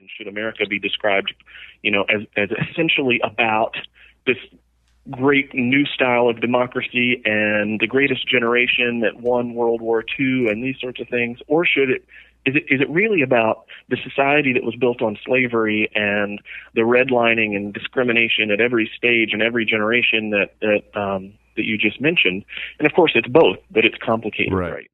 And should America be described, you know, as as essentially about this great new style of democracy and the greatest generation that won World War II and these sorts of things, or should it is it is it really about the society that was built on slavery and the redlining and discrimination at every stage and every generation that that um, that you just mentioned? And of course, it's both, but it's complicated, right? right?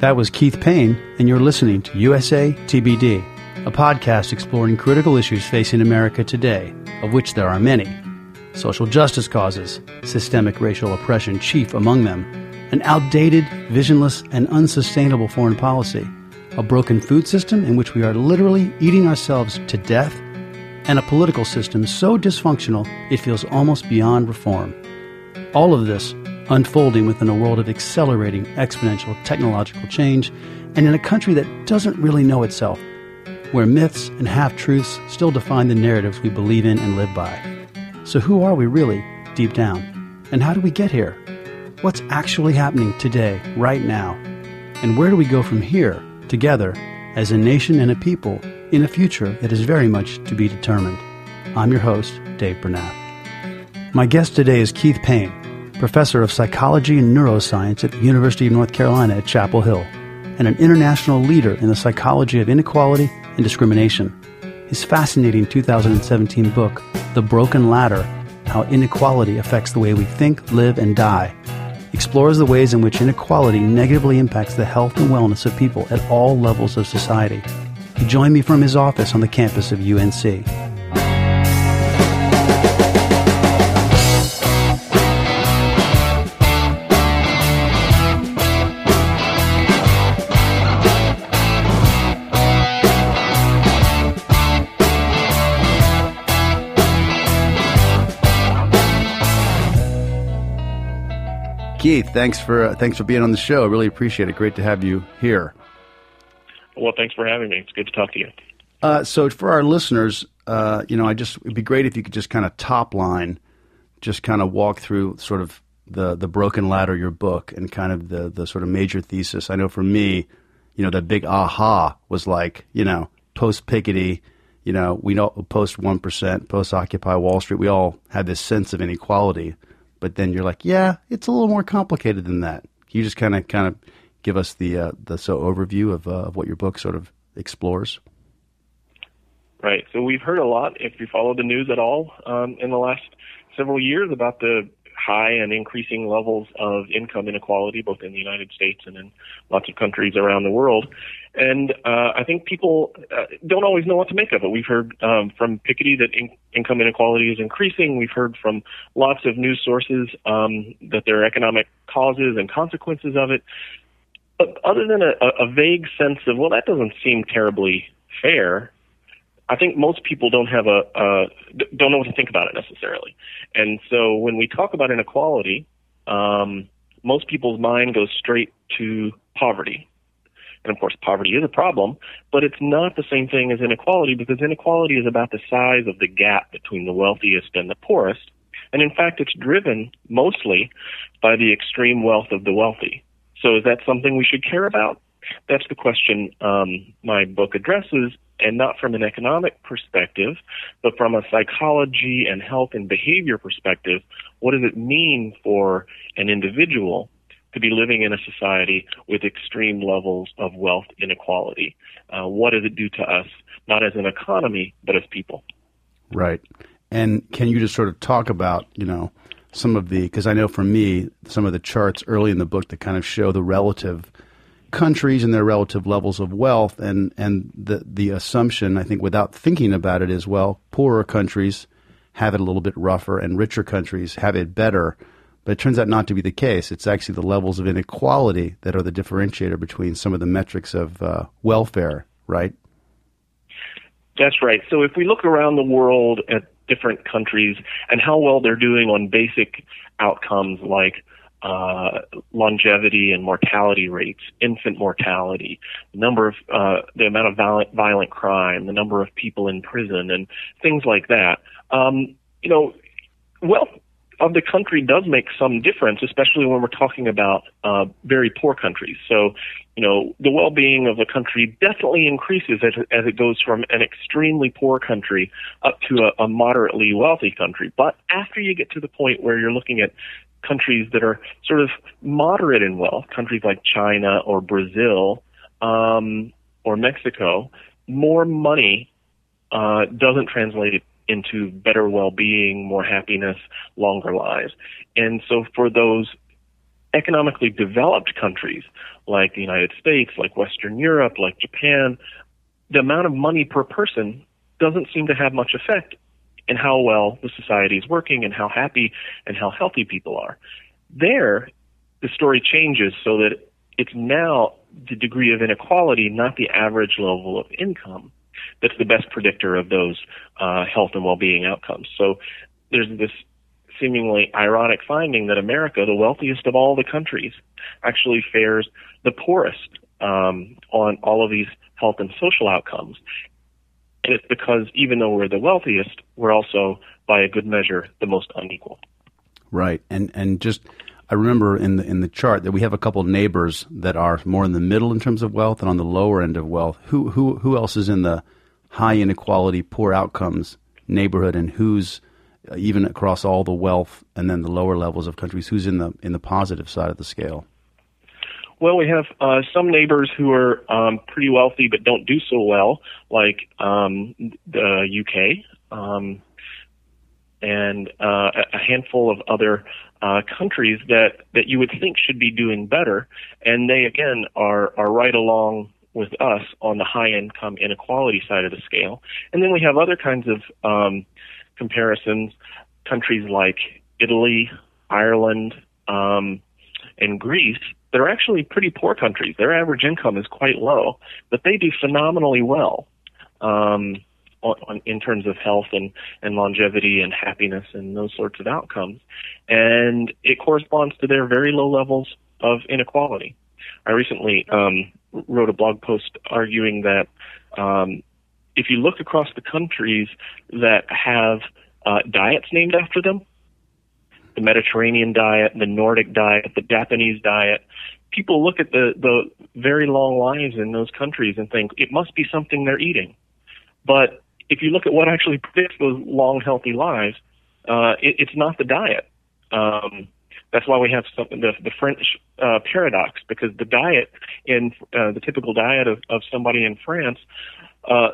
That was Keith Payne, and you're listening to USA TBD, a podcast exploring critical issues facing America today, of which there are many social justice causes, systemic racial oppression chief among them, an outdated, visionless, and unsustainable foreign policy, a broken food system in which we are literally eating ourselves to death, and a political system so dysfunctional it feels almost beyond reform. All of this unfolding within a world of accelerating exponential technological change and in a country that doesn't really know itself, where myths and half truths still define the narratives we believe in and live by. So, who are we really, deep down? And how do we get here? What's actually happening today, right now? And where do we go from here, together, as a nation and a people, in a future that is very much to be determined? I'm your host, Dave Bernath. My guest today is Keith Payne, professor of psychology and neuroscience at the University of North Carolina at Chapel Hill, and an international leader in the psychology of inequality and discrimination. His fascinating 2017 book, The Broken Ladder How Inequality Affects the Way We Think, Live, and Die, explores the ways in which inequality negatively impacts the health and wellness of people at all levels of society. He joined me from his office on the campus of UNC. Keith, thanks for uh, thanks for being on the show. I really appreciate it. Great to have you here. Well, thanks for having me. It's good to talk to you. Uh, so, for our listeners, uh, you know, I just it'd be great if you could just kind of top line, just kind of walk through sort of the the broken ladder, your book, and kind of the the sort of major thesis. I know for me, you know, the big aha was like, you know, post Piketty, you know, we know post one percent, post Occupy Wall Street, we all had this sense of inequality but then you're like, yeah, it's a little more complicated than that. Can you just kind of kind of give us the uh, the so overview of, uh, of what your book sort of explores? Right. So we've heard a lot, if you follow the news at all, um, in the last several years about the high and increasing levels of income inequality, both in the United States and in lots of countries around the world. And uh, I think people uh, don't always know what to make of it. We've heard um, from Piketty that in- income inequality is increasing. We've heard from lots of news sources um, that there are economic causes and consequences of it. But other than a, a vague sense of, well, that doesn't seem terribly fair, I think most people don't have a uh, don't know what to think about it necessarily. And so when we talk about inequality, um, most people's mind goes straight to poverty. And of course, poverty is a problem, but it's not the same thing as inequality because inequality is about the size of the gap between the wealthiest and the poorest. And in fact, it's driven mostly by the extreme wealth of the wealthy. So is that something we should care about? That's the question um, my book addresses, and not from an economic perspective, but from a psychology and health and behavior perspective. What does it mean for an individual to be living in a society with extreme levels of wealth inequality? Uh, what does it do to us, not as an economy, but as people? Right. And can you just sort of talk about, you know, some of the, because I know for me, some of the charts early in the book that kind of show the relative countries and their relative levels of wealth and and the the assumption I think without thinking about it as well poorer countries have it a little bit rougher and richer countries have it better but it turns out not to be the case it's actually the levels of inequality that are the differentiator between some of the metrics of uh, welfare right that's right so if we look around the world at different countries and how well they're doing on basic outcomes like uh, longevity and mortality rates, infant mortality, number of uh, the amount of violent, violent crime, the number of people in prison, and things like that. Um, you know, wealth of the country does make some difference, especially when we're talking about uh, very poor countries. So, you know, the well-being of a country definitely increases as, as it goes from an extremely poor country up to a, a moderately wealthy country. But after you get to the point where you're looking at countries that are sort of moderate in wealth, countries like China or Brazil um, or Mexico, more money uh, doesn't translate into better well-being, more happiness, longer lives. And so for those economically developed countries like the United States, like Western Europe, like Japan, the amount of money per person doesn't seem to have much effect in how well the society is working and how happy and how healthy people are. There, the story changes so that it's now the degree of inequality, not the average level of income, that's the best predictor of those uh, health and well-being outcomes. So there's this seemingly ironic finding that America, the wealthiest of all the countries, actually fares the poorest um, on all of these health and social outcomes. And it's because even though we're the wealthiest, we're also, by a good measure, the most unequal. Right, and and just I remember in the in the chart that we have a couple neighbors that are more in the middle in terms of wealth and on the lower end of wealth. Who who who else is in the high inequality, poor outcomes neighborhood, and who's uh, even across all the wealth and then the lower levels of countries? Who's in the in the positive side of the scale? Well, we have uh, some neighbors who are um, pretty wealthy but don't do so well, like um, the UK, um, and uh, a handful of other uh, countries that, that you would think should be doing better, and they again are are right along with us on the high income inequality side of the scale. And then we have other kinds of um, comparisons, countries like Italy, Ireland, um, and Greece that are actually pretty poor countries. Their average income is quite low, but they do phenomenally well. Um, on, on, in terms of health and, and longevity and happiness and those sorts of outcomes. And it corresponds to their very low levels of inequality. I recently um, wrote a blog post arguing that um, if you look across the countries that have uh, diets named after them, the Mediterranean diet, the Nordic diet, the Japanese diet, people look at the, the very long lives in those countries and think it must be something they're eating. But if you look at what actually predicts those long, healthy lives, uh, it, it's not the diet. Um, that's why we have something the, the French uh, paradox because the diet in uh, the typical diet of, of somebody in France uh,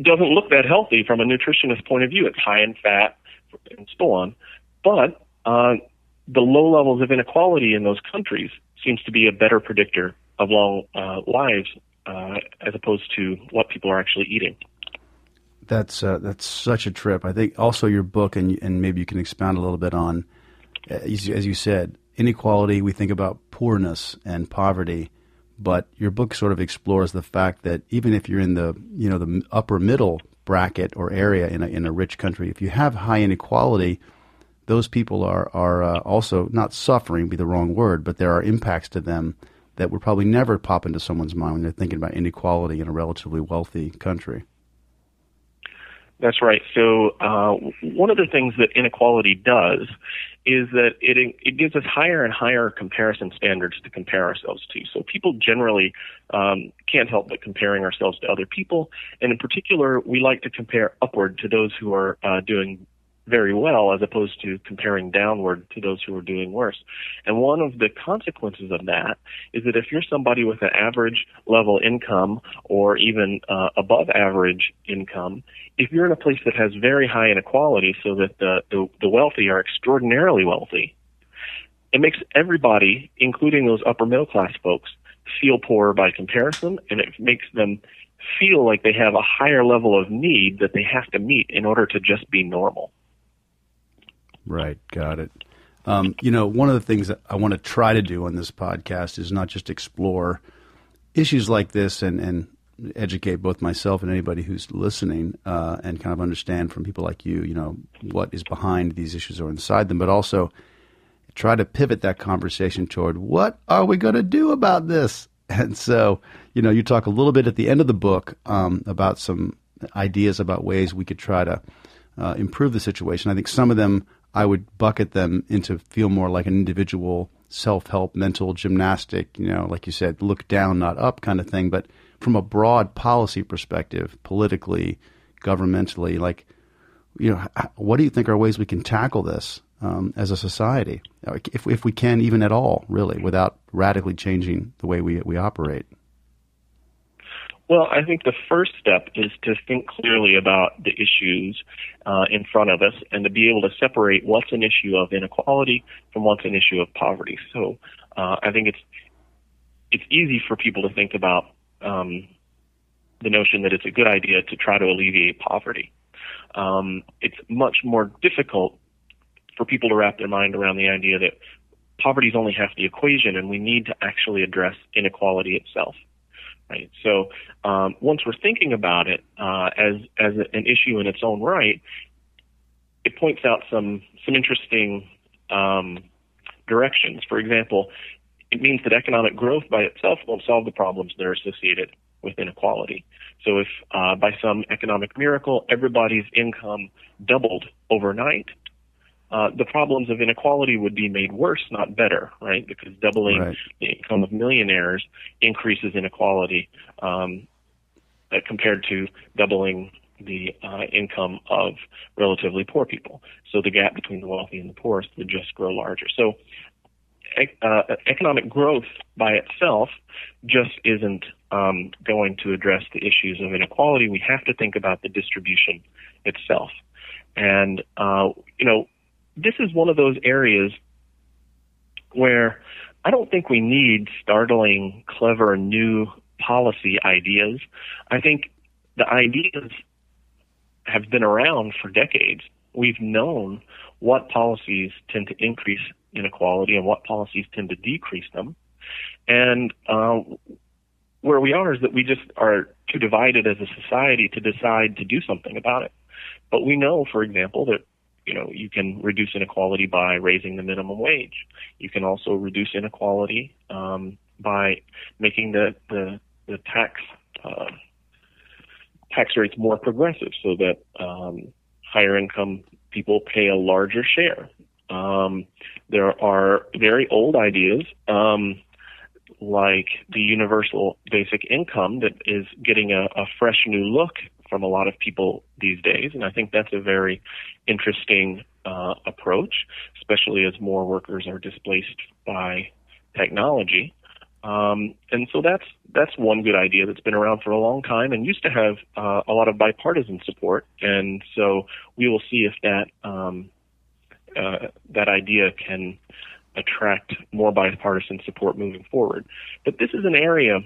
doesn't look that healthy from a nutritionist point of view. It's high in fat and so on, but uh, the low levels of inequality in those countries seems to be a better predictor of long uh, lives uh, as opposed to what people are actually eating that's uh, that's such a trip. I think also your book, and and maybe you can expound a little bit on, uh, as you said, inequality. We think about poorness and poverty, but your book sort of explores the fact that even if you're in the you know the upper middle bracket or area in a in a rich country, if you have high inequality, those people are are uh, also not suffering, be the wrong word, but there are impacts to them that would probably never pop into someone's mind when they're thinking about inequality in a relatively wealthy country. That's right. So uh, one of the things that inequality does is that it it gives us higher and higher comparison standards to compare ourselves to. So people generally um, can't help but comparing ourselves to other people, and in particular, we like to compare upward to those who are uh, doing very well as opposed to comparing downward to those who are doing worse. And one of the consequences of that is that if you're somebody with an average level income or even uh, above average income, if you're in a place that has very high inequality so that the, the, the wealthy are extraordinarily wealthy, it makes everybody, including those upper middle class folks, feel poorer by comparison and it makes them feel like they have a higher level of need that they have to meet in order to just be normal. Right, got it. Um, you know, one of the things that I want to try to do on this podcast is not just explore issues like this and, and educate both myself and anybody who's listening uh, and kind of understand from people like you, you know, what is behind these issues or inside them, but also try to pivot that conversation toward what are we going to do about this? And so, you know, you talk a little bit at the end of the book um, about some ideas about ways we could try to uh, improve the situation. I think some of them I would bucket them into feel more like an individual self help mental gymnastic, you know, like you said, look down, not up kind of thing. But from a broad policy perspective, politically, governmentally, like, you know, what do you think are ways we can tackle this um, as a society, if, if we can, even at all, really, without radically changing the way we, we operate? Well, I think the first step is to think clearly about the issues uh, in front of us and to be able to separate what's an issue of inequality from what's an issue of poverty. So uh, I think it's it's easy for people to think about um, the notion that it's a good idea to try to alleviate poverty. Um, it's much more difficult for people to wrap their mind around the idea that poverty is only half the equation and we need to actually address inequality itself right? So um, once we're thinking about it uh, as as an issue in its own right, it points out some some interesting um, directions. For example, it means that economic growth by itself won't solve the problems that are associated with inequality. So if uh, by some economic miracle everybody's income doubled overnight, uh, the problems of inequality would be made worse, not better, right? Because doubling right. the income of millionaires increases inequality um, uh, compared to doubling the uh, income of relatively poor people. So the gap between the wealthy and the poorest would just grow larger. So uh, economic growth by itself just isn't um, going to address the issues of inequality. We have to think about the distribution itself. And, uh, you know, this is one of those areas where I don't think we need startling, clever, new policy ideas. I think the ideas have been around for decades. We've known what policies tend to increase inequality and what policies tend to decrease them. And uh, where we are is that we just are too divided as a society to decide to do something about it. But we know, for example, that you know, you can reduce inequality by raising the minimum wage. You can also reduce inequality um, by making the the, the tax uh, tax rates more progressive, so that um, higher income people pay a larger share. Um, there are very old ideas um, like the universal basic income that is getting a, a fresh new look from a lot of people these days, and I think that's a very interesting uh, approach, especially as more workers are displaced by technology. Um, and so that's that's one good idea that's been around for a long time and used to have uh, a lot of bipartisan support. And so we will see if that um, uh, that idea can attract more bipartisan support moving forward. But this is an area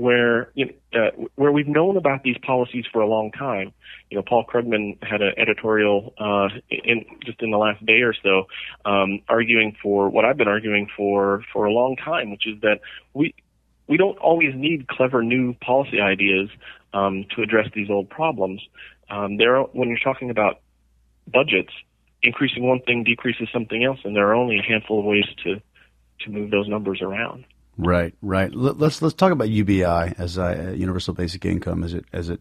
where you know, uh, where we've known about these policies for a long time. You know, Paul Krugman had an editorial uh, in just in the last day or so, um, arguing for what I've been arguing for for a long time, which is that we we don't always need clever new policy ideas um, to address these old problems. Um, there, are, when you're talking about budgets, increasing one thing decreases something else, and there are only a handful of ways to to move those numbers around. Right, right. Let's let's talk about UBI as uh, universal basic income, as it as it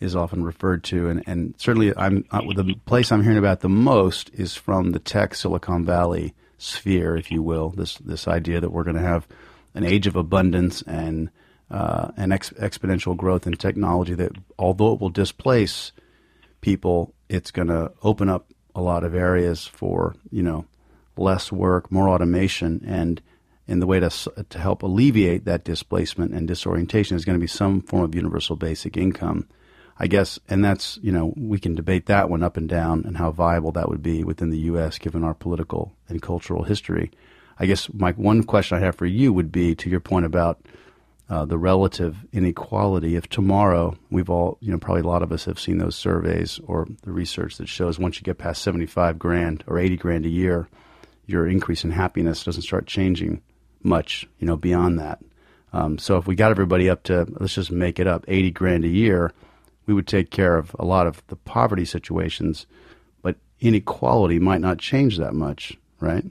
is often referred to, and and certainly I'm uh, the place I'm hearing about the most is from the tech Silicon Valley sphere, if you will. This this idea that we're going to have an age of abundance and uh, ex- exponential growth in technology that, although it will displace people, it's going to open up a lot of areas for you know less work, more automation, and and the way to, to help alleviate that displacement and disorientation is going to be some form of universal basic income. I guess, and that's, you know, we can debate that one up and down and how viable that would be within the U.S. given our political and cultural history. I guess my one question I have for you would be to your point about uh, the relative inequality. If tomorrow we've all, you know, probably a lot of us have seen those surveys or the research that shows once you get past 75 grand or 80 grand a year, your increase in happiness doesn't start changing much, you know, beyond that. Um, so if we got everybody up to let's just make it up, eighty grand a year, we would take care of a lot of the poverty situations, but inequality might not change that much, right?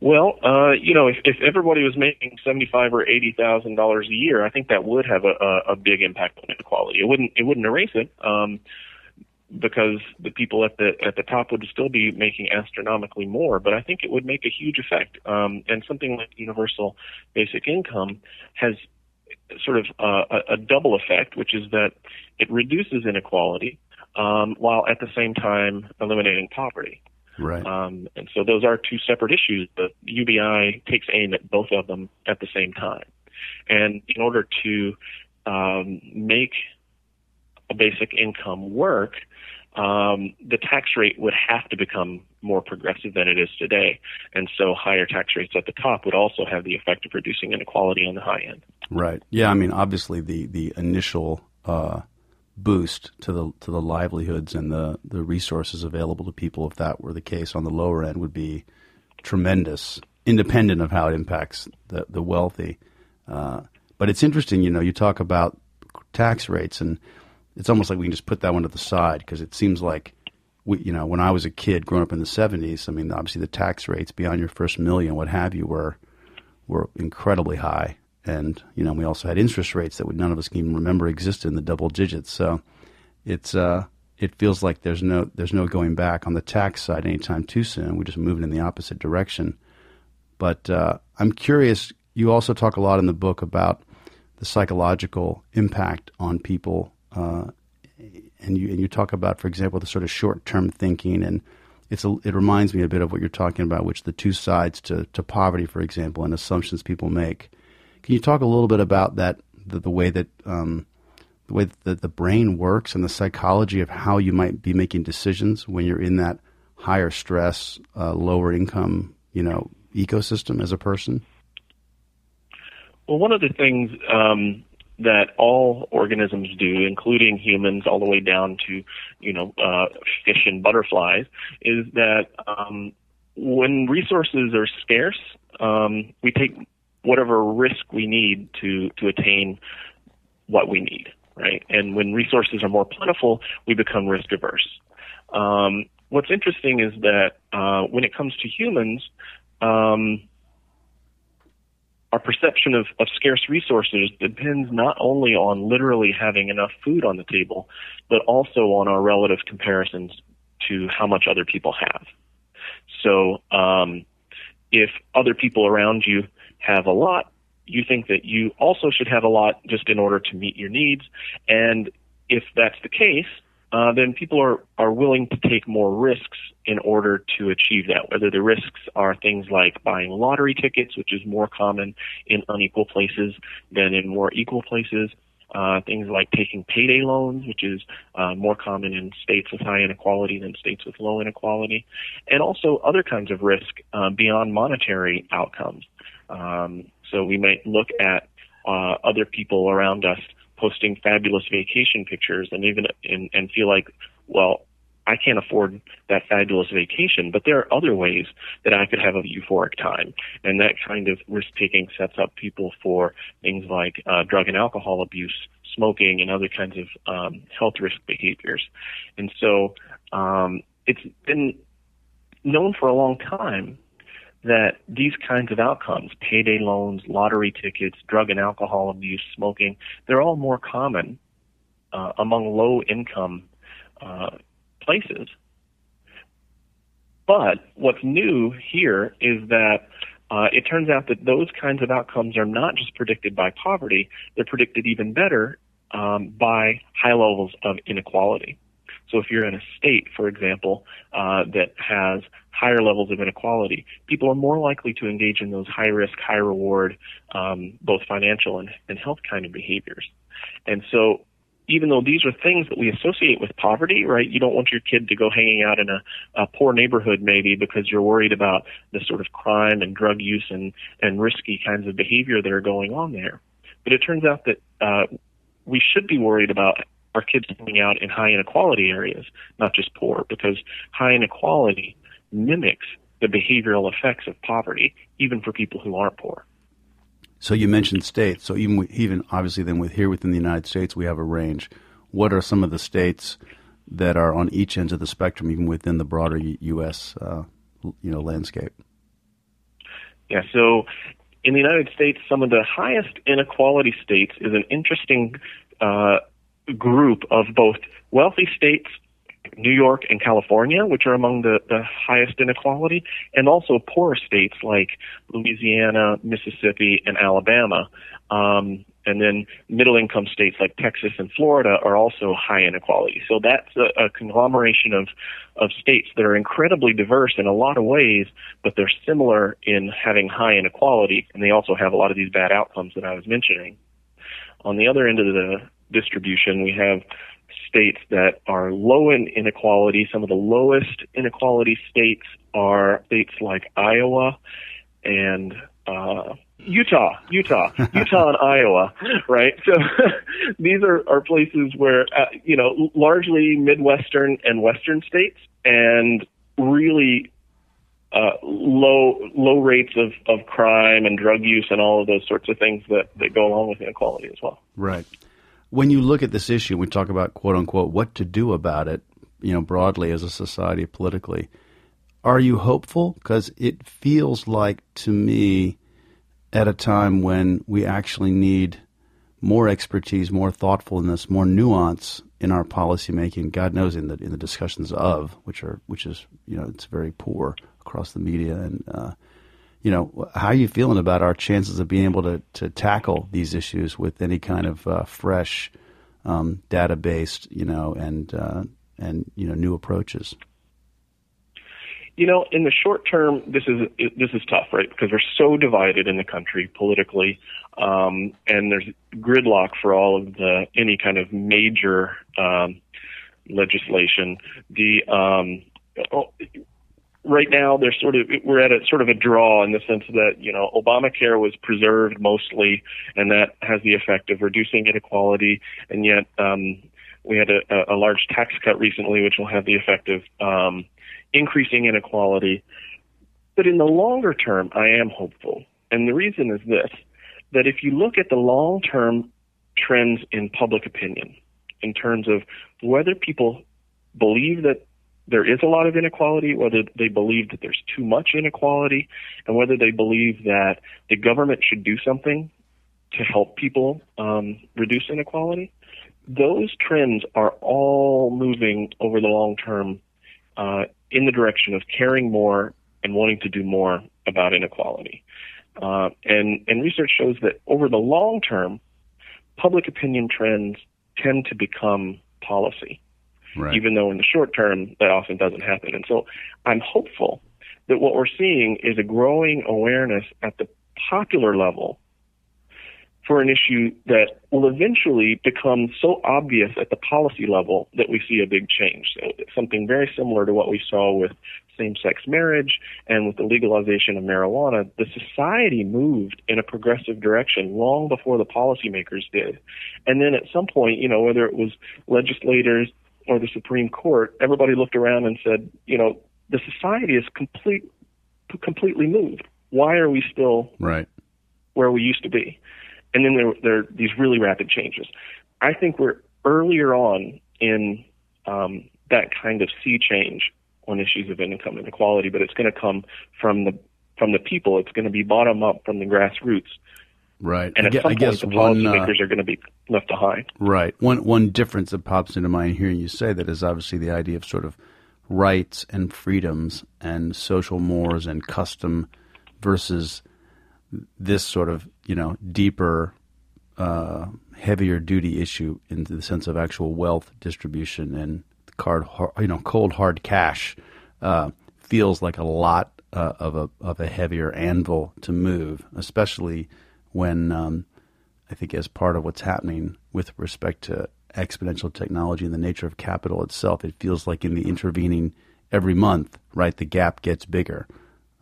Well, uh, you know, if, if everybody was making seventy-five or eighty thousand dollars a year, I think that would have a, a, a big impact on inequality. It wouldn't it wouldn't erase it. Um, because the people at the at the top would still be making astronomically more. But I think it would make a huge effect. Um, and something like universal basic income has sort of uh, a, a double effect, which is that it reduces inequality um, while at the same time eliminating poverty. Right. Um, and so those are two separate issues. but UBI takes aim at both of them at the same time. And in order to um, make a basic income work, um, the tax rate would have to become more progressive than it is today. And so higher tax rates at the top would also have the effect of reducing inequality on the high end. Right. Yeah. I mean, obviously, the the initial uh, boost to the to the livelihoods and the the resources available to people, if that were the case on the lower end, would be tremendous, independent of how it impacts the the wealthy. Uh, but it's interesting, you know, you talk about tax rates, and it's almost like we can just put that one to the side because it seems like. We, you know, when I was a kid growing up in the '70s, I mean, obviously the tax rates beyond your first million, what have you, were were incredibly high and you know we also had interest rates that none of us can even remember existed in the double digits. So it's uh, it feels like there's no there's no going back on the tax side anytime too soon. We're just moving in the opposite direction. But uh, I'm curious. You also talk a lot in the book about the psychological impact on people, uh, and you and you talk about, for example, the sort of short term thinking and it's a, it reminds me a bit of what you're talking about, which the two sides to, to poverty, for example, and assumptions people make. Can you talk a little bit about that, the, the way that um, the way that the brain works and the psychology of how you might be making decisions when you're in that higher stress, uh, lower income, you know, ecosystem as a person? Well, one of the things um, that all organisms do, including humans, all the way down to you know uh, fish and butterflies, is that um, when resources are scarce, um, we take whatever risk we need to to attain what we need, right? And when resources are more plentiful, we become risk averse. Um, what's interesting is that uh, when it comes to humans, um, our perception of, of scarce resources depends not only on literally having enough food on the table, but also on our relative comparisons to how much other people have. So, um, if other people around you have a lot, you think that you also should have a lot just in order to meet your needs. And if that's the case, uh, then people are, are willing to take more risks in order to achieve that. Whether the risks are things like buying lottery tickets, which is more common in unequal places than in more equal places, uh, things like taking payday loans, which is uh, more common in states with high inequality than states with low inequality, and also other kinds of risk uh, beyond monetary outcomes. Um, so we might look at uh, other people around us posting fabulous vacation pictures and even and, and feel like, well, I can't afford that fabulous vacation, but there are other ways that I could have a euphoric time. And that kind of risk taking sets up people for things like uh, drug and alcohol abuse, smoking, and other kinds of um, health risk behaviors. And so um, it's been known for a long time that these kinds of outcomes, payday loans, lottery tickets, drug and alcohol abuse, smoking, they're all more common uh, among low income uh, places. But what's new here is that uh, it turns out that those kinds of outcomes are not just predicted by poverty, they're predicted even better um, by high levels of inequality. So if you're in a state, for example, uh, that has higher levels of inequality, people are more likely to engage in those high risk, high reward, um, both financial and, and health kind of behaviors. And so even though these are things that we associate with poverty, right? You don't want your kid to go hanging out in a, a poor neighborhood maybe because you're worried about the sort of crime and drug use and, and risky kinds of behavior that are going on there. But it turns out that uh, we should be worried about our kids coming out in high inequality areas, not just poor, because high inequality mimics the behavioral effects of poverty, even for people who aren't poor. So you mentioned states. So even even obviously, then with here within the United States, we have a range. What are some of the states that are on each end of the spectrum, even within the broader U.S. Uh, you know landscape? Yeah. So in the United States, some of the highest inequality states is an interesting uh, group of both wealthy states New York and California, which are among the, the highest inequality, and also poor states like Louisiana, Mississippi, and Alabama. Um, and then middle income states like Texas and Florida are also high inequality. So that's a, a conglomeration of, of states that are incredibly diverse in a lot of ways, but they're similar in having high inequality, and they also have a lot of these bad outcomes that I was mentioning. On the other end of the distribution, we have states that are low in inequality. Some of the lowest inequality states are states like Iowa and uh, Utah, Utah, Utah and Iowa, right? So these are, are places where, uh, you know, largely Midwestern and Western states and really uh, low low rates of, of crime and drug use and all of those sorts of things that, that go along with inequality as well. Right when you look at this issue, we talk about quote unquote what to do about it, you know, broadly as a society politically. Are you hopeful? Because it feels like to me, at a time when we actually need more expertise, more thoughtfulness, more nuance in our policymaking. God knows in the in the discussions of which are which is you know it's very poor across the media and uh, you know, how are you feeling about our chances of being able to, to tackle these issues with any kind of uh, fresh, um, data-based, you know, and uh, and you know, new approaches? You know, in the short term, this is this is tough, right? Because we're so divided in the country politically, um, and there's gridlock for all of the any kind of major um, legislation. The um, right now there's sort of we're at a sort of a draw in the sense that you know Obamacare was preserved mostly, and that has the effect of reducing inequality, and yet um, we had a, a large tax cut recently, which will have the effect of um, increasing inequality. But in the longer term, I am hopeful, and the reason is this: that if you look at the long-term trends in public opinion, in terms of whether people believe that there is a lot of inequality, whether they believe that there's too much inequality, and whether they believe that the government should do something to help people um, reduce inequality. Those trends are all moving over the long term uh, in the direction of caring more and wanting to do more about inequality. Uh, and, and research shows that over the long term, public opinion trends tend to become policy right. even though in the short term that often doesn't happen. And so I'm hopeful that what we're seeing is a growing awareness at the popular level for an issue that will eventually become so obvious at the policy level that we see a big change. So something very similar to what we saw with same-sex marriage and with the legalization of marijuana, the society moved in a progressive direction long before the policymakers did. And then at some point, you know, whether it was legislators or the Supreme Court, everybody looked around and said, you know, the society is complete, completely moved. Why are we still right where we used to be? And then there, there are these really rapid changes. I think we're earlier on in um, that kind of sea change on issues of income inequality, but it's going to come from the from the people. It's going to be bottom up from the grassroots. Right. And at I, some I guess point, the policymakers uh, are going to be left behind. Right. One one difference that pops into mind hearing you say that is obviously the idea of sort of rights and freedoms and social mores and custom versus this sort of you know deeper, uh, heavier duty issue in the sense of actual wealth distribution and card you know cold hard cash uh, feels like a lot uh, of a of a heavier anvil to move, especially when um, I think as part of what's happening with respect to exponential technology and the nature of capital itself, it feels like in the intervening every month, right, the gap gets bigger.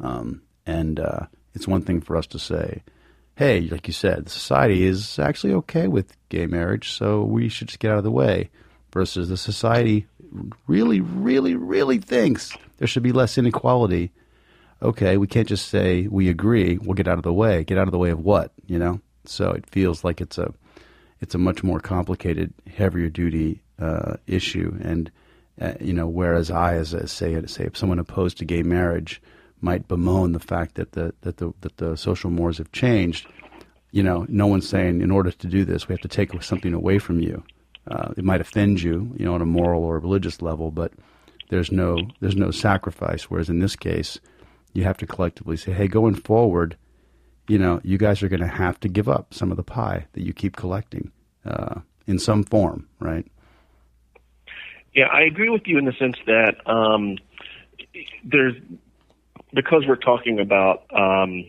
Um, and uh, it's one thing for us to say, hey, like you said, society is actually okay with gay marriage, so we should just get out of the way. Versus the society really, really, really thinks there should be less inequality okay, we can't just say we agree. We'll get out of the way. Get out of the way of what? You know. So it feels like it's a it's a much more complicated, heavier duty uh, issue. And uh, you know, whereas I, as a, say say if someone opposed to gay marriage might bemoan the fact that the that the that the social mores have changed. You know, no one's saying in order to do this we have to take something away from you. uh, it might offend you, you know, on a moral or religious level, but there's no there's no sacrifice. Whereas in this case, you have to collectively say, hey, going forward, you know, you guys are going to have to give up some of the pie that you keep collecting uh, in some form, right? Yeah, I agree with you in the sense that um, there's because we're talking about um,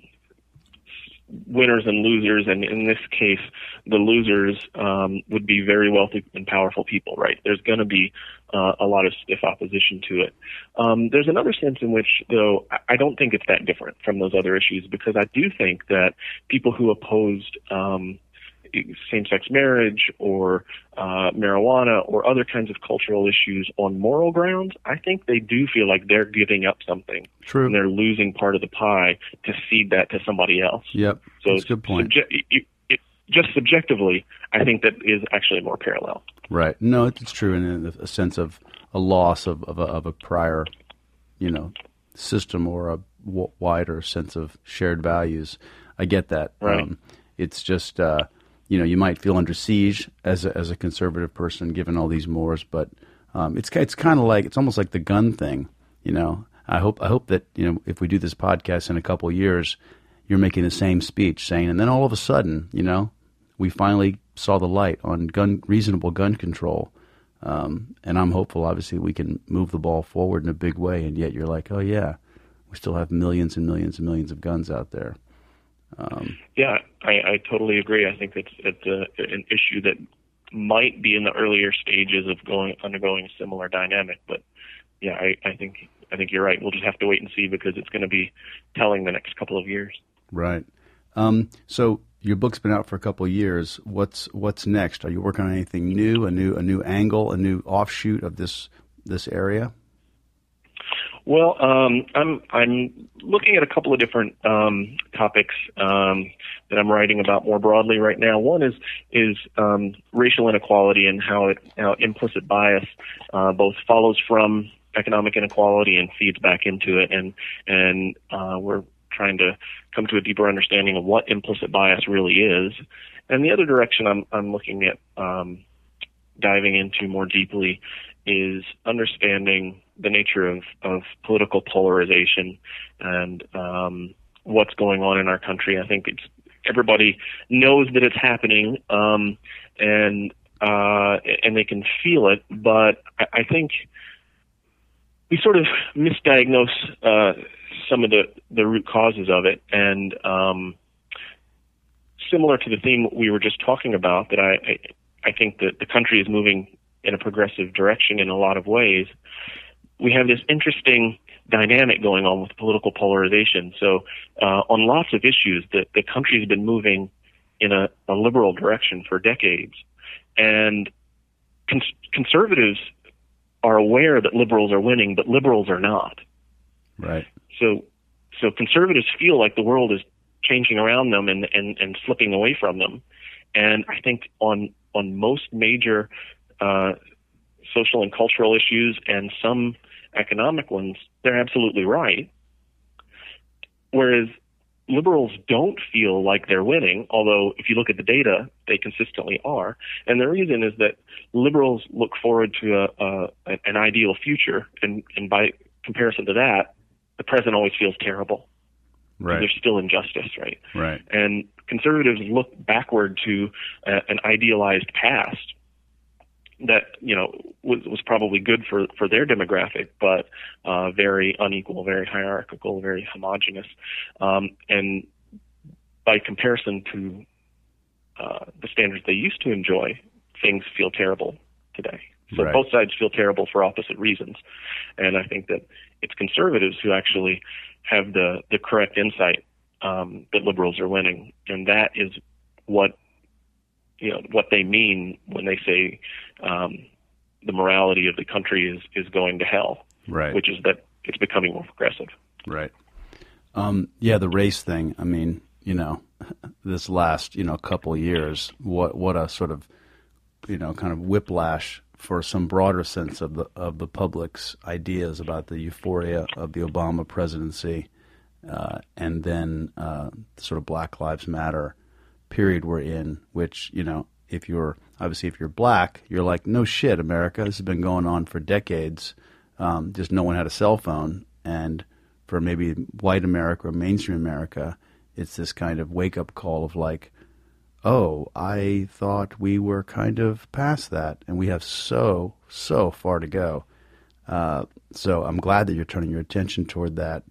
winners and losers, and in this case, the losers um, would be very wealthy and powerful people, right? There's going to be uh, a lot of stiff opposition to it. Um, there's another sense in which, though, I don't think it's that different from those other issues because I do think that people who opposed um, same-sex marriage or uh, marijuana or other kinds of cultural issues on moral grounds, I think they do feel like they're giving up something. True. And they're losing part of the pie to cede that to somebody else. Yep. So That's a good point. Subje- just subjectively, I think that is actually more parallel. Right. No, it's true in a, sense of a loss of, of, a, of a prior, you know, system or a w- wider sense of shared values. I get that. Right. Um, it's just, uh, you know, you might feel under siege as a, as a conservative person given all these mores, but um, it's it's kind of like it's almost like the gun thing. You know, I hope I hope that you know if we do this podcast in a couple years, you're making the same speech saying, and then all of a sudden, you know, we finally saw the light on gun reasonable gun control. Um, and I'm hopeful, obviously, we can move the ball forward in a big way. And yet, you're like, oh yeah, we still have millions and millions and millions of guns out there. Um, yeah, I, I totally agree. I think it's, it's a, an issue that might be in the earlier stages of going undergoing a similar dynamic, but yeah, I, I think I think you're right. We'll just have to wait and see because it's going to be telling the next couple of years. Right. Um, so your book's been out for a couple years. What's what's next? Are you working on anything new? A new a new angle? A new offshoot of this this area? Well, um, I'm I'm looking at a couple of different um, topics um, that I'm writing about more broadly right now. One is is um, racial inequality and how it how implicit bias uh, both follows from economic inequality and feeds back into it, and and uh, we're trying to come to a deeper understanding of what implicit bias really is. And the other direction I'm I'm looking at um, diving into more deeply is understanding the nature of, of political polarization and um, what's going on in our country. I think it's everybody knows that it's happening, um, and uh, and they can feel it. But I, I think we sort of misdiagnose uh, some of the the root causes of it, and um, similar to the theme we were just talking about, that I I, I think that the country is moving in a progressive direction in a lot of ways we have this interesting dynamic going on with political polarization. So, uh, on lots of issues, the, the country has been moving in a, a liberal direction for decades. And cons- conservatives are aware that liberals are winning, but liberals are not. Right. So, so conservatives feel like the world is changing around them and, and, and slipping away from them. And I think on, on most major, uh, social and cultural issues and some economic ones, they're absolutely right. Whereas liberals don't feel like they're winning, although if you look at the data, they consistently are. And the reason is that liberals look forward to a, a an ideal future, and, and by comparison to that, the present always feels terrible. Right. There's still injustice, right? Right. And conservatives look backward to a, an idealized past that you know was was probably good for for their demographic, but uh, very unequal, very hierarchical, very homogenous, um, and by comparison to uh, the standards they used to enjoy, things feel terrible today. So right. both sides feel terrible for opposite reasons, and I think that it's conservatives who actually have the the correct insight um, that liberals are winning, and that is what you know what they mean when they say um, the morality of the country is is going to hell, right? Which is that it's becoming more progressive, right? Um, yeah, the race thing. I mean, you know, this last you know couple years, what what a sort of you know kind of whiplash for some broader sense of the of the public's ideas about the euphoria of the Obama presidency, uh, and then uh, sort of Black Lives Matter period we're in, which you know if you're obviously if you're black, you're like, no shit, America. This has been going on for decades. Um, just no one had a cell phone, and for maybe white America or mainstream America, it's this kind of wake up call of like, oh, I thought we were kind of past that, and we have so so far to go. Uh, so I'm glad that you're turning your attention toward that.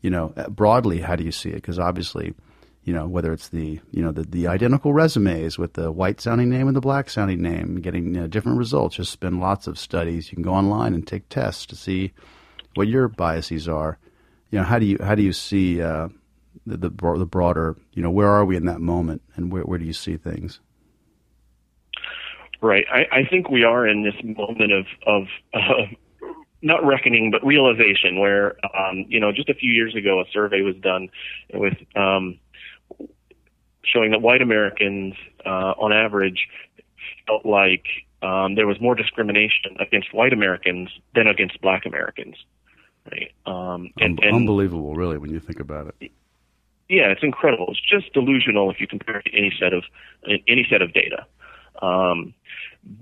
You know, broadly, how do you see it? Because obviously you know, whether it's the you know the, the identical resumes with the white sounding name and the black sounding name, getting you know, different results. Just been lots of studies. You can go online and take tests to see what your biases are. You know, how do you how do you see uh, the, the, the broader? You know, where are we in that moment, and where where do you see things? Right. I, I think we are in this moment of of uh, not reckoning, but realization. Where um, you know, just a few years ago, a survey was done with um, showing that white Americans, uh, on average, felt like um, there was more discrimination against white Americans than against black Americans. Right? Um, and, and, Unbelievable, really, when you think about it. Yeah, it's incredible. It's just delusional if you compare it to any set of any set of data. Um,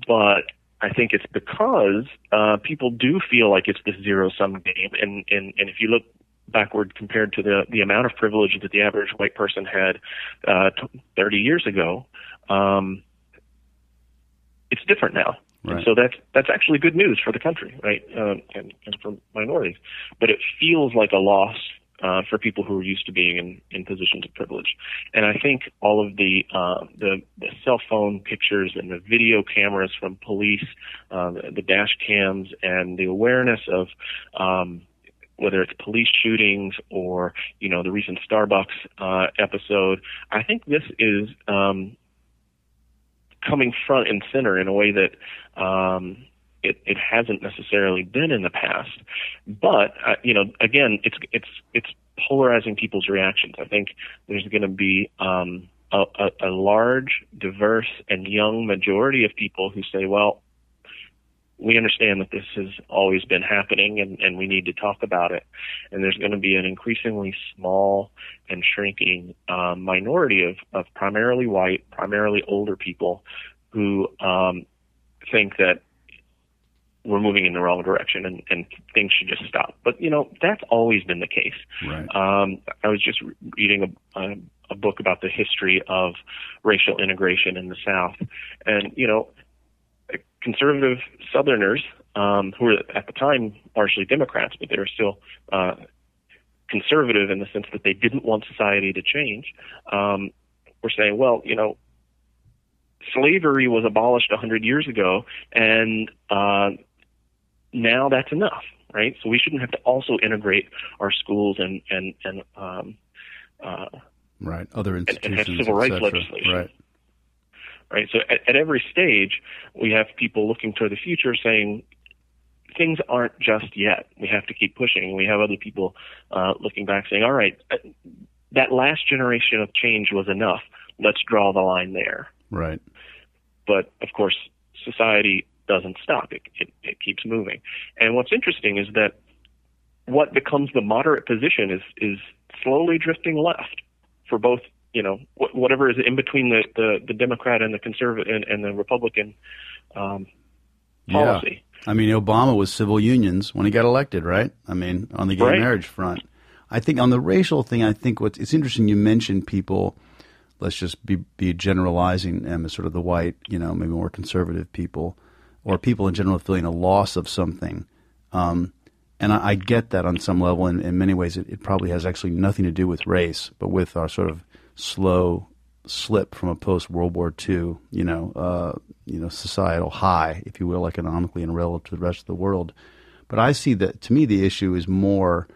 but I think it's because uh, people do feel like it's this zero sum game, and, and and if you look backward compared to the the amount of privilege that the average white person had uh, t- 30 years ago. Um, it's different now. Right. And so that's that's actually good news for the country, right, uh, and, and for minorities. But it feels like a loss uh, for people who are used to being in, in positions of privilege. And I think all of the, uh, the the cell phone pictures and the video cameras from police, uh, the, the dash cams, and the awareness of um, whether it's police shootings or you know the recent Starbucks uh, episode. I think this is um, coming front and center in a way that um, it, it hasn't necessarily been in the past. But uh, you know, again, it's it's it's polarizing people's reactions. I think there's going to be um, a, a, a large, diverse, and young majority of people who say, well we understand that this has always been happening and, and we need to talk about it. And there's going to be an increasingly small and shrinking um, minority of, of primarily white, primarily older people who um, think that we're moving in the wrong direction and, and things should just stop. But, you know, that's always been the case. Right. Um, I was just reading a, a, a book about the history of racial integration in the South. And, you know, conservative Southerners, um, who were at the time largely Democrats, but they were still uh, conservative in the sense that they didn't want society to change, um, were saying, well, you know, slavery was abolished a hundred years ago, and uh, now that's enough, right? So we shouldn't have to also integrate our schools and and and um, uh, right other institutions and, and have civil rights legislation. Right right? So at, at every stage, we have people looking toward the future saying, things aren't just yet. We have to keep pushing. We have other people uh, looking back saying, all right, uh, that last generation of change was enough. Let's draw the line there. Right. But of course, society doesn't stop. It, it, it keeps moving. And what's interesting is that what becomes the moderate position is, is slowly drifting left for both you know wh- whatever is in between the, the, the Democrat and the conservative and, and the Republican um, policy. Yeah. I mean, Obama was civil unions when he got elected, right? I mean, on the gay right. marriage front. I think on the racial thing, I think what's it's interesting. You mentioned people. Let's just be be generalizing them as sort of the white, you know, maybe more conservative people, or people in general feeling a loss of something. Um, and I, I, get that on some level. In, in many ways, it, it, probably has actually nothing to do with race, but with our sort of slow slip from a post World War II, you know, uh, you know, societal high, if you will, economically and relative to the rest of the world. But I see that to me the issue is more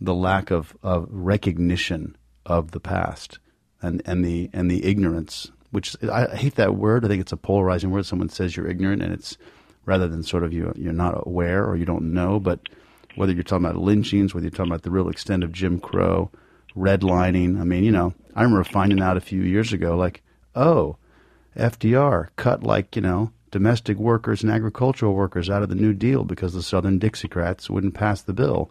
the lack of, of recognition of the past and, and the and the ignorance, which I hate that word. I think it's a polarizing word. Someone says you're ignorant, and it's rather than sort of you you're not aware or you don't know. But whether you're talking about lynchings, whether you're talking about the real extent of Jim Crow, redlining. I mean, you know, I remember finding out a few years ago, like, oh, FDR cut like, you know, domestic workers and agricultural workers out of the New Deal because the Southern Dixiecrats wouldn't pass the bill.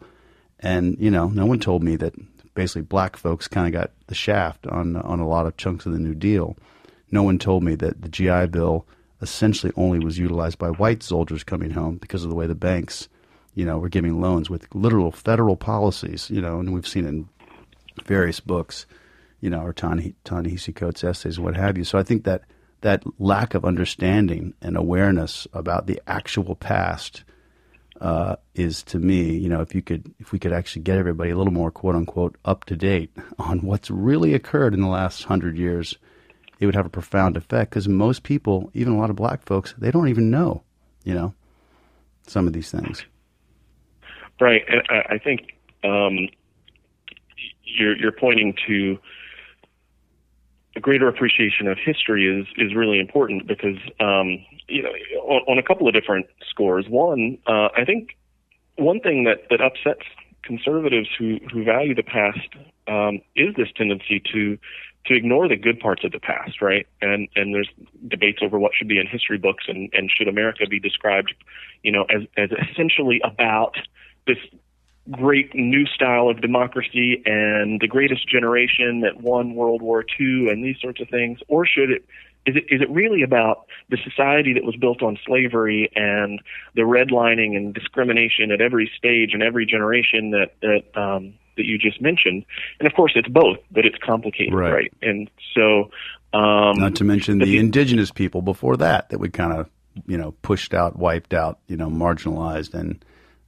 And, you know, no one told me that basically black folks kind of got the shaft on on a lot of chunks of the New Deal. No one told me that the GI Bill essentially only was utilized by white soldiers coming home because of the way the banks, you know, were giving loans with literal federal policies, you know, and we've seen in various books, you know, or Ta-Nehisi Coates essays, and what have you. So I think that that lack of understanding and awareness about the actual past uh, is to me, you know, if you could, if we could actually get everybody a little more quote unquote up to date on what's really occurred in the last hundred years, it would have a profound effect because most people, even a lot of black folks, they don't even know, you know, some of these things. Right, and I think um, you're you're pointing to a greater appreciation of history is is really important because um, you know on, on, a couple of different scores. One, uh, I think one thing that that upsets conservatives who who value the past um, is this tendency to to ignore the good parts of the past, right? And and there's debates over what should be in history books and and should America be described, you know, as as essentially about this great new style of democracy and the greatest generation that won World War II and these sorts of things, or should it is it is it really about the society that was built on slavery and the redlining and discrimination at every stage and every generation that that um, that you just mentioned? And of course, it's both, but it's complicated, right? right? And so, um, not to mention the, the indigenous people before that that we kind of you know pushed out, wiped out, you know, marginalized and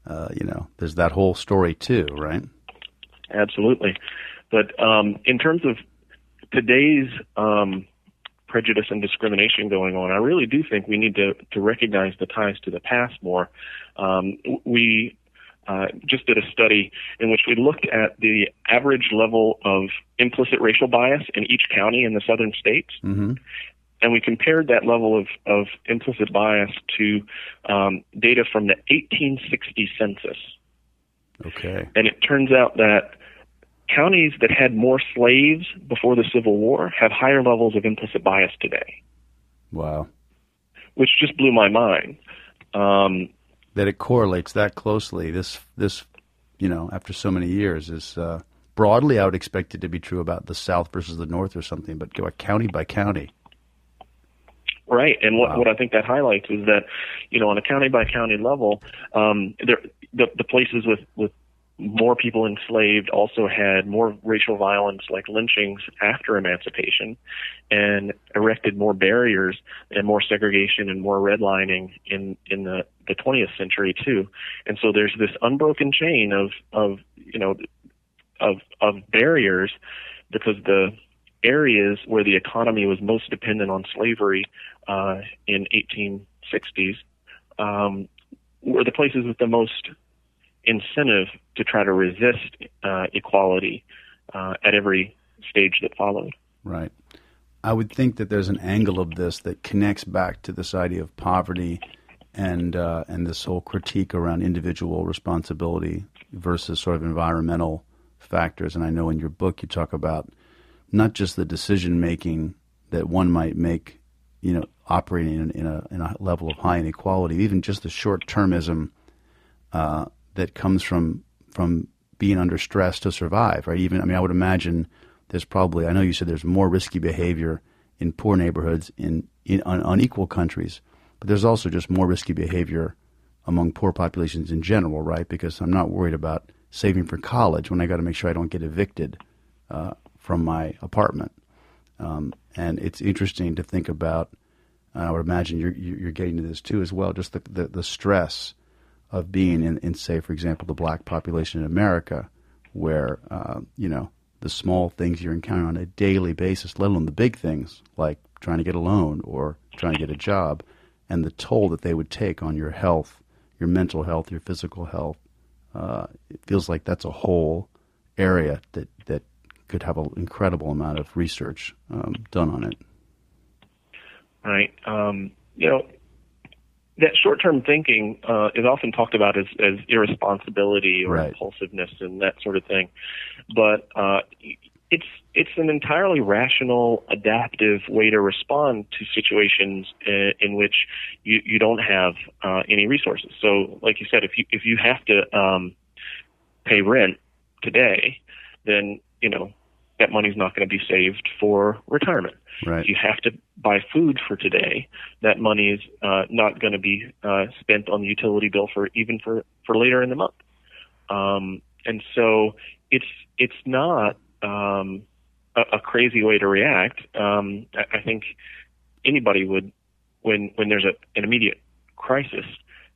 uh, you know, there's that whole story too, right? Absolutely. But um, in terms of today's um, prejudice and discrimination going on, I really do think we need to, to recognize the ties to the past more. Um, we uh, just did a study in which we looked at the average level of implicit racial bias in each county in the southern states. Mm-hmm and we compared that level of, of implicit bias to um, data from the 1860 census. Okay. And it turns out that counties that had more slaves before the Civil War have higher levels of implicit bias today. Wow. Which just blew my mind. Um, that it correlates that closely. This, this, you know, after so many years, is uh, broadly I would expect it to be true about the South versus the North or something, but go county by county. Right, and what wow. what I think that highlights is that, you know, on a county by county level, um, there the the places with with more people enslaved also had more racial violence like lynchings after emancipation and erected more barriers and more segregation and more redlining in in the the 20th century too. And so there's this unbroken chain of of you know of of barriers because the areas where the economy was most dependent on slavery uh, in 1860s um, were the places with the most incentive to try to resist uh, equality uh, at every stage that followed. Right. I would think that there's an angle of this that connects back to this idea of poverty and uh, and this whole critique around individual responsibility versus sort of environmental factors. And I know in your book you talk about not just the decision making that one might make, you know, operating in, in, a, in a level of high inequality, even just the short termism uh, that comes from from being under stress to survive, right? Even I mean, I would imagine there's probably I know you said there's more risky behavior in poor neighborhoods in, in un, unequal countries, but there's also just more risky behavior among poor populations in general, right? Because I'm not worried about saving for college when I got to make sure I don't get evicted uh, from my apartment. Um, and it's interesting to think about. I would imagine you're, you're getting to this too as well. Just the, the, the stress of being in, in, say, for example, the black population in America, where uh, you know the small things you're encountering on a daily basis, let alone the big things like trying to get a loan or trying to get a job, and the toll that they would take on your health, your mental health, your physical health. Uh, it feels like that's a whole area that that could have an incredible amount of research um, done on it. Right. Um, you know, that short-term thinking uh, is often talked about as, as irresponsibility or right. impulsiveness and that sort of thing, but uh, it's it's an entirely rational, adaptive way to respond to situations in, in which you, you don't have uh, any resources. So, like you said, if you if you have to um, pay rent today, then you know that money's not going to be saved for retirement. Right. If you have to buy food for today, that money is uh, not going to be uh, spent on the utility bill for even for for later in the month. Um, and so it's it's not um, a, a crazy way to react. Um, I, I think anybody would when when there's a, an immediate crisis,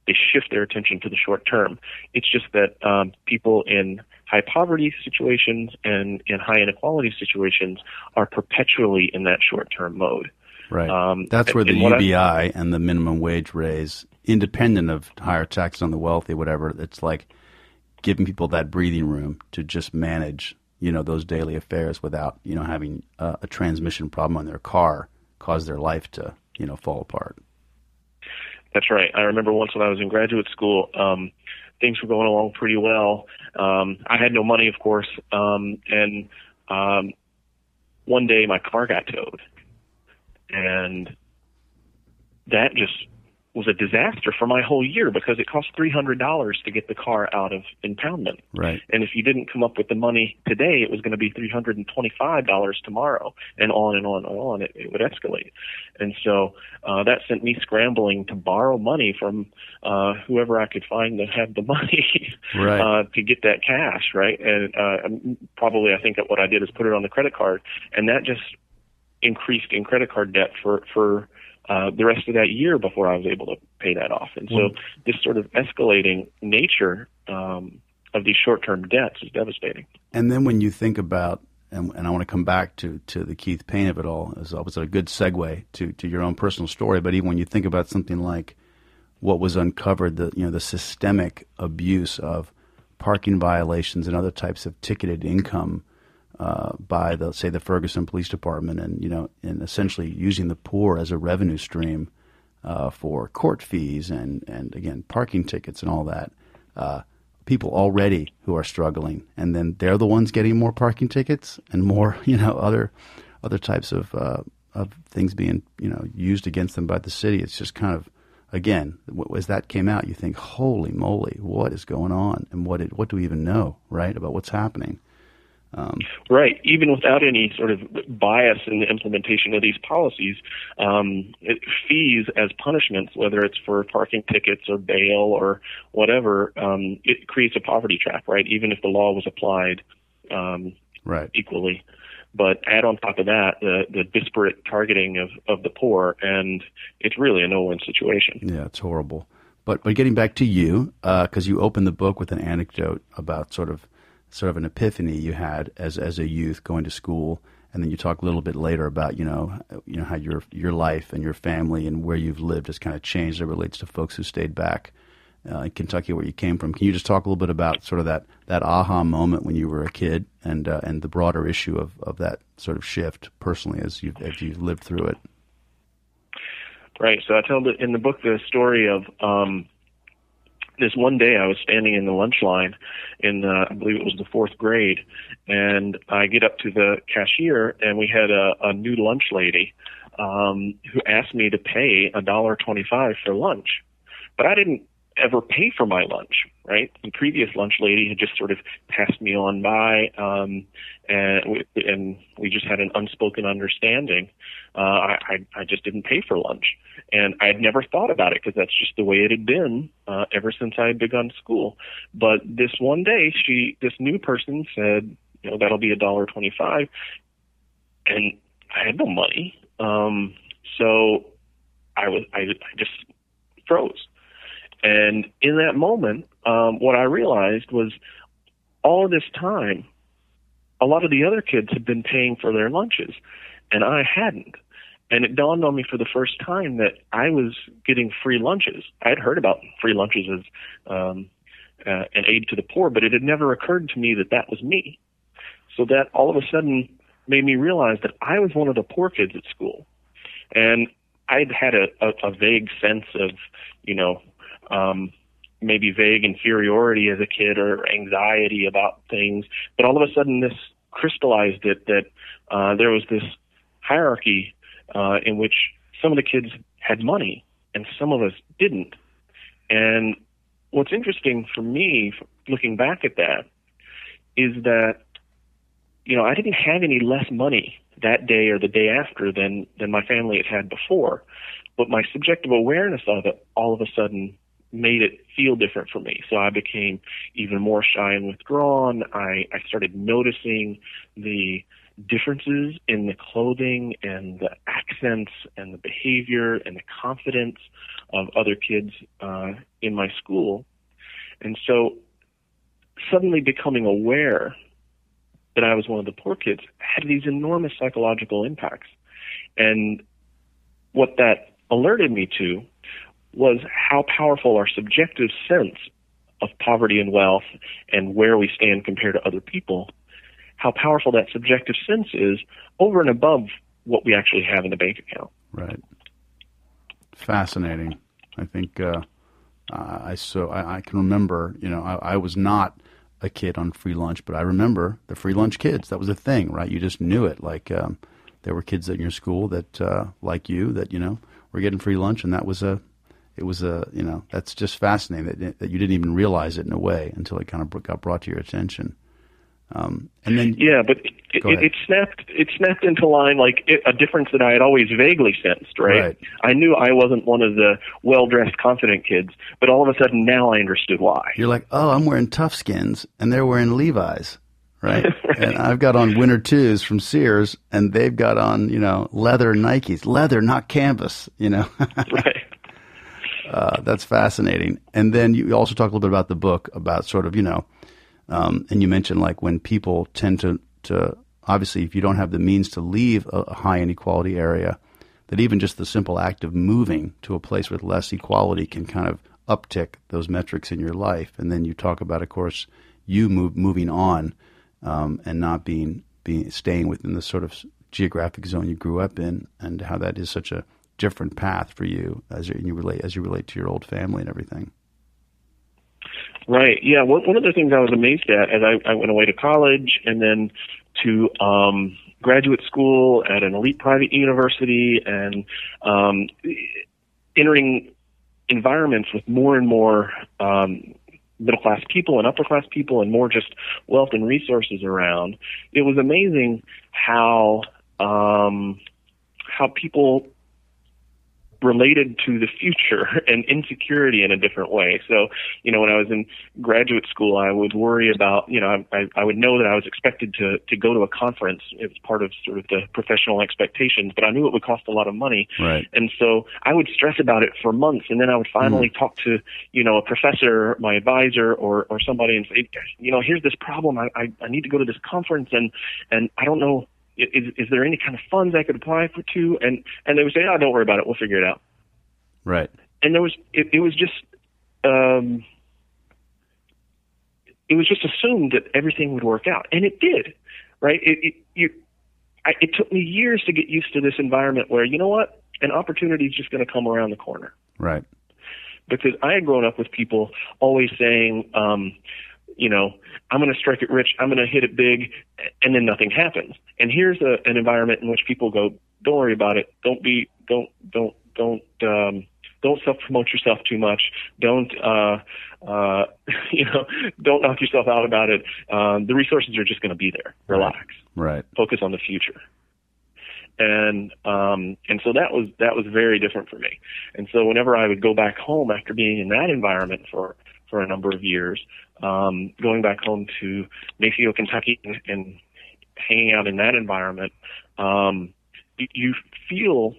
they shift their attention to the short term. It's just that um, people in high poverty situations and in high inequality situations are perpetually in that short term mode. Right. Um, That's where the UBI I, and the minimum wage raise, independent of higher taxes on the wealthy, whatever, it's like giving people that breathing room to just manage, you know, those daily affairs without, you know, having a, a transmission problem on their car cause their life to, you know, fall apart. That's right. I remember once when I was in graduate school, um, things were going along pretty well. Um, I had no money, of course, um, and um, one day my car got towed, and that just was a disaster for my whole year because it cost three hundred dollars to get the car out of impoundment. Right. And if you didn't come up with the money today, it was going to be three hundred and twenty-five dollars tomorrow, and on and on and on. It, it would escalate, and so uh, that sent me scrambling to borrow money from uh, whoever I could find that had the money right. uh, to get that cash. Right. And uh, probably I think that what I did is put it on the credit card, and that just increased in credit card debt for for uh, the rest of that year before I was able to pay that off. And so mm. this sort of escalating nature um, of these short-term debts is devastating. And then when you think about, and, and I want to come back to, to the Keith Payne of it all, as was a good segue to, to your own personal story. But even when you think about something like what was uncovered, the you know the systemic abuse of parking violations and other types of ticketed income uh, by the say the Ferguson Police Department, and you know, and essentially using the poor as a revenue stream uh, for court fees and and again parking tickets and all that. Uh, people already who are struggling, and then they're the ones getting more parking tickets and more you know other other types of uh, of things being you know used against them by the city. It's just kind of again, as that came out, you think, holy moly, what is going on, and what it, what do we even know, right, about what's happening? Um, right. Even without any sort of bias in the implementation of these policies, um, it, fees as punishments, whether it's for parking tickets or bail or whatever, um, it creates a poverty trap, right? Even if the law was applied um, right. equally. But add on top of that the, the disparate targeting of, of the poor, and it's really a no-win situation. Yeah, it's horrible. But but getting back to you, because uh, you opened the book with an anecdote about sort of sort of an epiphany you had as as a youth going to school, and then you talk a little bit later about you know you know how your your life and your family and where you've lived has kind of changed as it relates to folks who stayed back uh, in Kentucky, where you came from. Can you just talk a little bit about sort of that that aha moment when you were a kid and uh, and the broader issue of, of that sort of shift personally as you as you lived through it? Right. So I tell the, in the book the story of um, this one day I was standing in the lunch line in uh, I believe it was the fourth grade, and I get up to the cashier and we had a, a new lunch lady um, who asked me to pay a dollar twenty-five for lunch, but I didn't ever pay for my lunch, right? The previous lunch lady had just sort of passed me on by, um, and we, and we just had an unspoken understanding. Uh, I, I I just didn't pay for lunch, and I had never thought about it because that's just the way it had been uh, ever since I had begun school. But this one day, she this new person said, you know, that'll be a dollar twenty-five, and I had no money, um, so I was I, I just froze and in that moment, um, what I realized was all this time, a lot of the other kids had been paying for their lunches, and I hadn't. And it dawned on me for the first time that I was getting free lunches. I'd heard about free lunches as um, uh, an aid to the poor, but it had never occurred to me that that was me. So that all of a sudden made me realize that I was one of the poor kids at school. And I'd had a, a, a vague sense of, you know, um, maybe vague inferiority as a kid or anxiety about things. But all of a sudden, this crystallized it that uh, there was this hierarchy uh, in which some of the kids had money and some of us didn't. And what's interesting for me, looking back at that, is that you know, I didn't have any less money that day or the day after than than my family had had before, but my subjective awareness of it all of a sudden made it feel different for me. So I became even more shy and withdrawn. I, I started noticing the differences in the clothing and the accents and the behavior and the confidence of other kids uh, in my school. And so suddenly becoming aware that I was one of the poor kids had these enormous psychological impacts. And what that alerted me to was how powerful our subjective sense of poverty and wealth and where we stand compared to other people, how powerful that subjective sense is over and above what we actually have in the bank account. Right. Fascinating. I think uh, I so I, I, can remember. You know, I, I was not a kid on free lunch, but I remember the free lunch kids. That was a thing, right? You just knew it. Like um, there were kids in your school that, uh, like you, that you know were getting free lunch, and that was a, it was a, you know, that's just fascinating that that you didn't even realize it in a way until it kind of got brought to your attention. Um, and then yeah, but it, it, it, snapped it snapped into line like it, a difference that I had always vaguely sensed. Right? right? I knew I wasn't one of the well dressed, confident kids, but all of a sudden now I understood why. You're like, oh, I'm wearing Toughskins, and they're wearing Levi's. Right? right? And I've got on winter twos from Sears, and they've got on, you know, leather Nikes, leather, not canvas. You know, right? Uh, that's fascinating. And then you also talk a little bit about the book about sort of, you know, um, and you mentioned like when people tend to, to obviously if you don't have the means to leave a, a high inequality area, that even just the simple act of moving to a place with less equality can kind of uptick those metrics in your life. And then you talk about, of course, you move moving on um, and not being being staying within the sort of geographic zone you grew up in, and how that is such a different path for you as you, relate as you relate to your old family and everything. Right. Yeah. One, one of the things I was amazed at as I, I went away to college and then to um, graduate school at an elite private university and um, entering environments with more and more um, middle class people and upper class people and more just wealth and resources around. It was amazing how um, how people related to the future and insecurity in a different way. So, you know, when I was in graduate school, I would worry about, you know, I, I would know that I was expected to, to go to a conference. It was part of sort of the professional expectations, but I knew it would cost a lot of money. Right. And so I would stress about it for months. And then I would finally mm. talk to, you know, a professor, my advisor or, or somebody and say, you know, here's this problem. I, I, I need to go to this conference and, and I don't know is, is there any kind of funds I could apply for to? And and they would say, oh, don't worry about it, we'll figure it out. Right. And there was it, it was just um, it was just assumed that everything would work out, and it did. Right. It it you, I, it took me years to get used to this environment where you know what, an opportunity is just going to come around the corner. Right. Because I had grown up with people always saying, um, you know, I'm going to strike it rich, I'm going to hit it big, and then nothing happens. And here's a, an environment in which people go, don't worry about it, don't be, don't, don't, don't, um, don't self promote yourself too much. Don't, uh, uh, you know, don't knock yourself out about it. Um, the resources are just going to be there. Relax. Right. Focus on the future. And um, and so that was that was very different for me. And so whenever I would go back home after being in that environment for for a number of years, um, going back home to Mayfield, Kentucky, and, and hanging out in that environment, um, you, you feel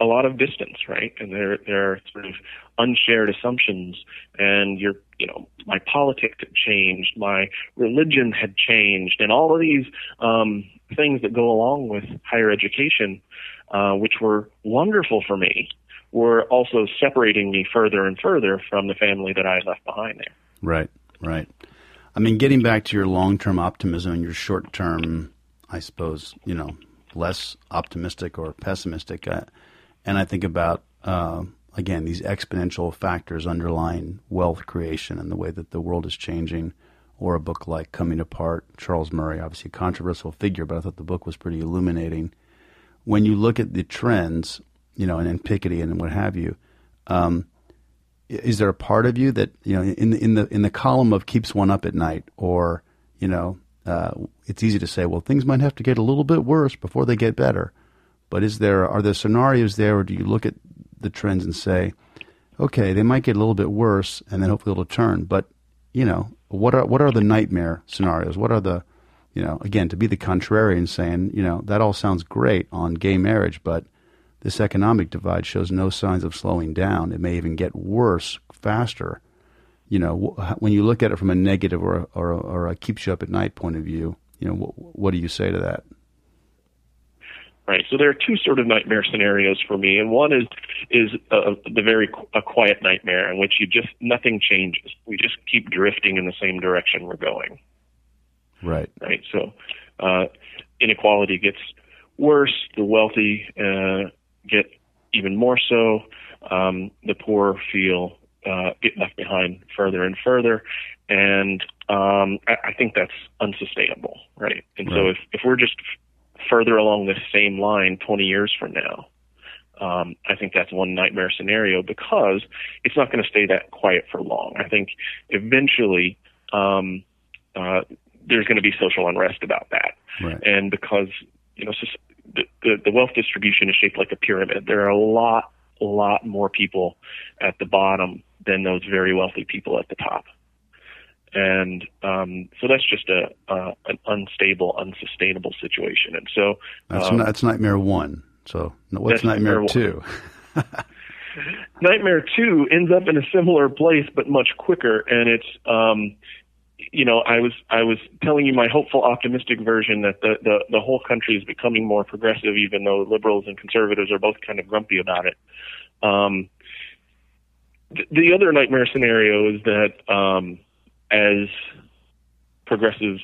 a lot of distance, right? And there there are sort of unshared assumptions, and your you know my politics had changed, my religion had changed, and all of these um, things that go along with higher education, uh, which were wonderful for me, were also separating me further and further from the family that I had left behind there. Right, right. I mean, getting back to your long term optimism and your short term, I suppose, you know, less optimistic or pessimistic. Uh, and I think about, uh, again, these exponential factors underlying wealth creation and the way that the world is changing, or a book like Coming Apart, Charles Murray, obviously a controversial figure, but I thought the book was pretty illuminating. When you look at the trends, you know, and, and Piketty and what have you, um, is there a part of you that you know in the in the in the column of keeps one up at night, or you know, uh, it's easy to say, well, things might have to get a little bit worse before they get better. But is there are there scenarios there, or do you look at the trends and say, okay, they might get a little bit worse, and then hopefully it'll turn. But you know, what are what are the nightmare scenarios? What are the you know, again, to be the contrarian, saying, you know, that all sounds great on gay marriage, but this economic divide shows no signs of slowing down. It may even get worse faster. You know, when you look at it from a negative or a, or a, or a keeps you up at night point of view, you know, what, what do you say to that? Right. So there are two sort of nightmare scenarios for me, and one is is uh, the very qu- a quiet nightmare in which you just nothing changes. We just keep drifting in the same direction we're going. Right. Right. So uh, inequality gets worse. The wealthy uh, get even more so. Um, the poor feel uh, get left behind further and further, and um, I, I think that's unsustainable. Right. And right. so if if we're just further along this same line 20 years from now, um, I think that's one nightmare scenario because it's not going to stay that quiet for long. I think eventually um, uh, there's going to be social unrest about that, right. and because you know the, the, the wealth distribution is shaped like a pyramid, there are a lot, a lot more people at the bottom than those very wealthy people at the top and um, so that's just a uh, an unstable, unsustainable situation. And so that's um, that's nightmare one. So what's nightmare, nightmare two? nightmare two ends up in a similar place, but much quicker, and it's. Um, you know, I was I was telling you my hopeful, optimistic version that the, the the whole country is becoming more progressive, even though liberals and conservatives are both kind of grumpy about it. Um, th- the other nightmare scenario is that um, as progressives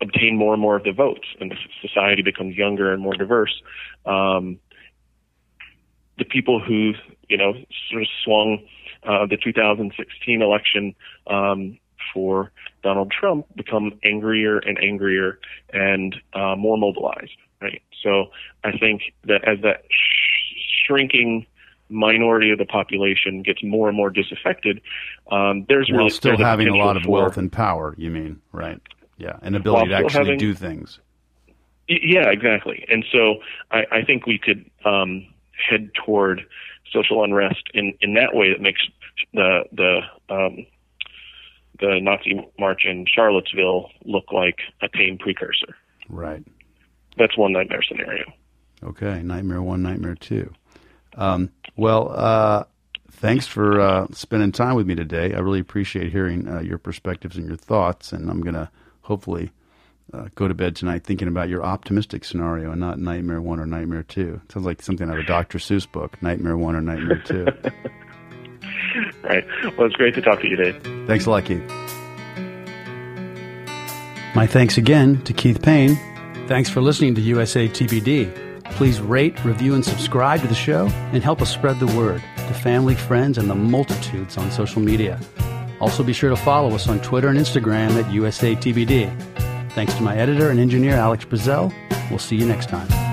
obtain more and more of the votes and society becomes younger and more diverse, um, the people who, you know, sort of swung uh, the 2016 election um, for Donald Trump become angrier and angrier and uh, more mobilized, right? So I think that as that sh- shrinking minority of the population gets more and more disaffected, um, there's While really still there's having a lot of for, wealth and power. You mean right? Yeah, and ability to actually having, do things. Yeah, exactly. And so I, I think we could um, head toward social unrest in, in that way that makes the the um, the Nazi march in Charlottesville look like a tame precursor. Right. That's one nightmare scenario. Okay, nightmare one, nightmare two. Um, well, uh, thanks for uh, spending time with me today. I really appreciate hearing uh, your perspectives and your thoughts, and I'm going to hopefully uh, go to bed tonight thinking about your optimistic scenario and not Nightmare One or Nightmare Two. Sounds like something out of a Dr. Seuss book, Nightmare One or Nightmare Two. right. Well, it's great to talk to you, Dave. Thanks a lot, Keith. My thanks again to Keith Payne. Thanks for listening to USA TBD. Please rate, review, and subscribe to the show and help us spread the word to family, friends, and the multitudes on social media. Also, be sure to follow us on Twitter and Instagram at USA TBD. Thanks to my editor and engineer, Alex Brazell. We'll see you next time.